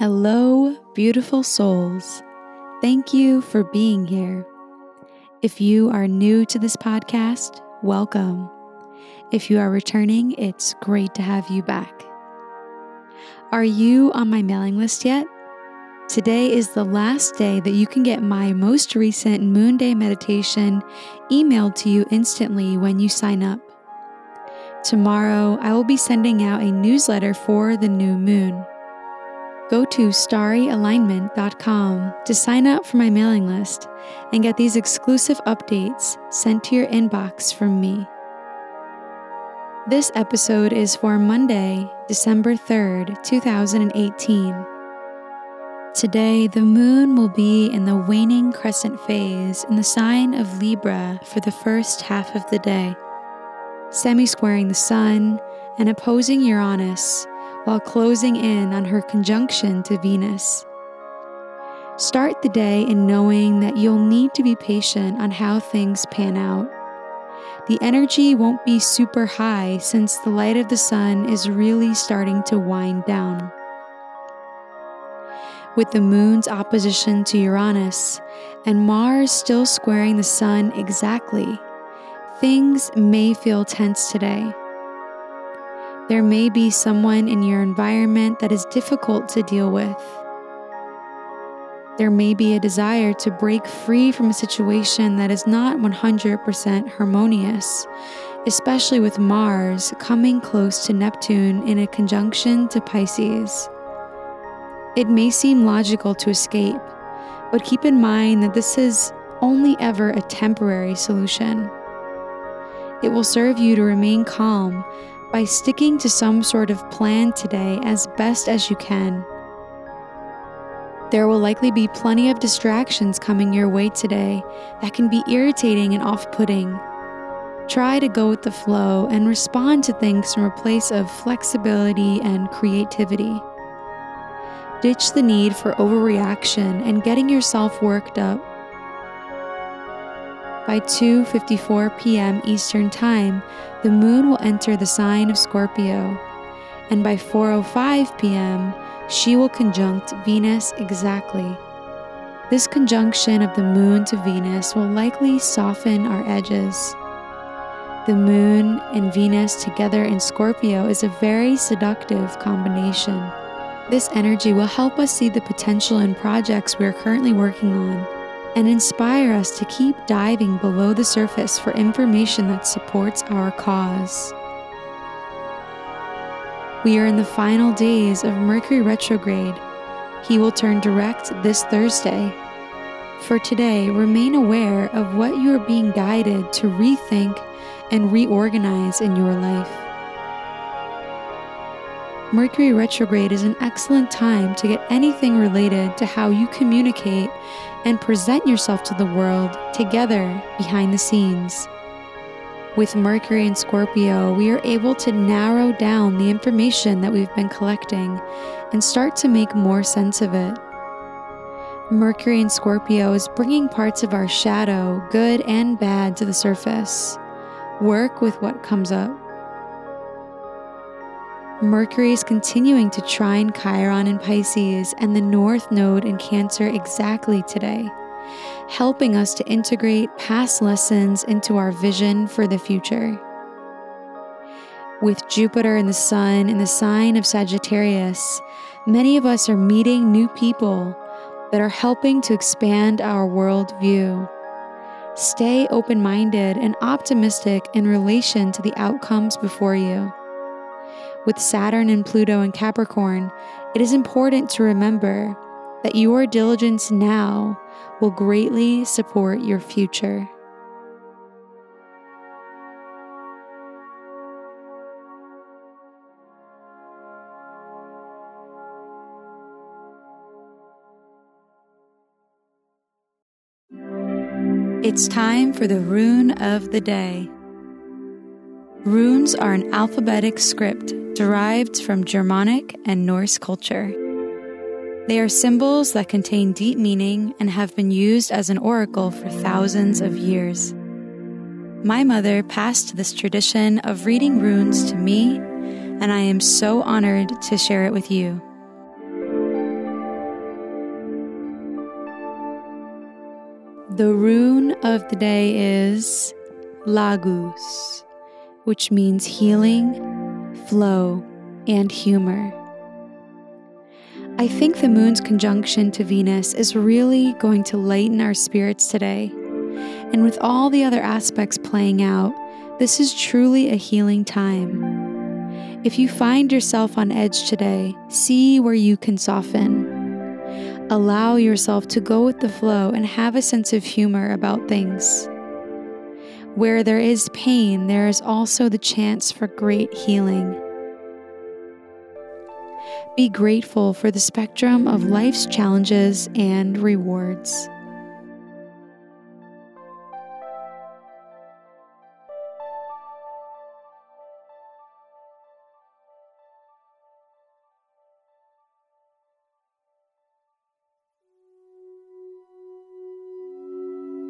Hello, beautiful souls. Thank you for being here. If you are new to this podcast, welcome. If you are returning, it's great to have you back. Are you on my mailing list yet? Today is the last day that you can get my most recent Moon Day meditation emailed to you instantly when you sign up. Tomorrow, I will be sending out a newsletter for the new moon go to starryalignment.com to sign up for my mailing list and get these exclusive updates sent to your inbox from me. This episode is for Monday, December 3rd, 2018. Today, the moon will be in the waning crescent phase in the sign of Libra for the first half of the day, semi squaring the sun and opposing Uranus while closing in on her conjunction to Venus. Start the day in knowing that you'll need to be patient on how things pan out. The energy won't be super high since the light of the sun is really starting to wind down. With the moon's opposition to Uranus and Mars still squaring the sun exactly, things may feel tense today. There may be someone in your environment that is difficult to deal with. There may be a desire to break free from a situation that is not 100% harmonious, especially with Mars coming close to Neptune in a conjunction to Pisces. It may seem logical to escape, but keep in mind that this is only ever a temporary solution. It will serve you to remain calm by sticking to some sort of plan today as best as you can. There will likely be plenty of distractions coming your way today that can be irritating and off putting. Try to go with the flow and respond to things from a place of flexibility and creativity. Ditch the need for overreaction and getting yourself worked up by 2:54 p.m. Eastern Time, the moon will enter the sign of Scorpio, and by 4:05 p.m., she will conjunct Venus exactly. This conjunction of the moon to Venus will likely soften our edges. The moon and Venus together in Scorpio is a very seductive combination. This energy will help us see the potential in projects we are currently working on and inspire us to keep diving below the surface for information that supports our cause. We are in the final days of Mercury retrograde. He will turn direct this Thursday. For today, remain aware of what you are being guided to rethink and reorganize in your life. Mercury retrograde is an excellent time to get anything related to how you communicate and present yourself to the world together behind the scenes. With Mercury and Scorpio, we are able to narrow down the information that we've been collecting and start to make more sense of it. Mercury and Scorpio is bringing parts of our shadow, good and bad, to the surface. Work with what comes up. Mercury is continuing to trine Chiron in Pisces and the North Node in Cancer exactly today, helping us to integrate past lessons into our vision for the future. With Jupiter and the Sun in the sign of Sagittarius, many of us are meeting new people that are helping to expand our worldview. Stay open minded and optimistic in relation to the outcomes before you with Saturn and Pluto in Capricorn, it is important to remember that your diligence now will greatly support your future. It's time for the rune of the day. Runes are an alphabetic script derived from Germanic and Norse culture. They are symbols that contain deep meaning and have been used as an oracle for thousands of years. My mother passed this tradition of reading runes to me, and I am so honored to share it with you. The rune of the day is Laguz, which means healing, flow, and humor. I think the moon's conjunction to Venus is really going to lighten our spirits today. And with all the other aspects playing out, this is truly a healing time. If you find yourself on edge today, see where you can soften. Allow yourself to go with the flow and have a sense of humor about things. Where there is pain, there is also the chance for great healing. Be grateful for the spectrum of life's challenges and rewards.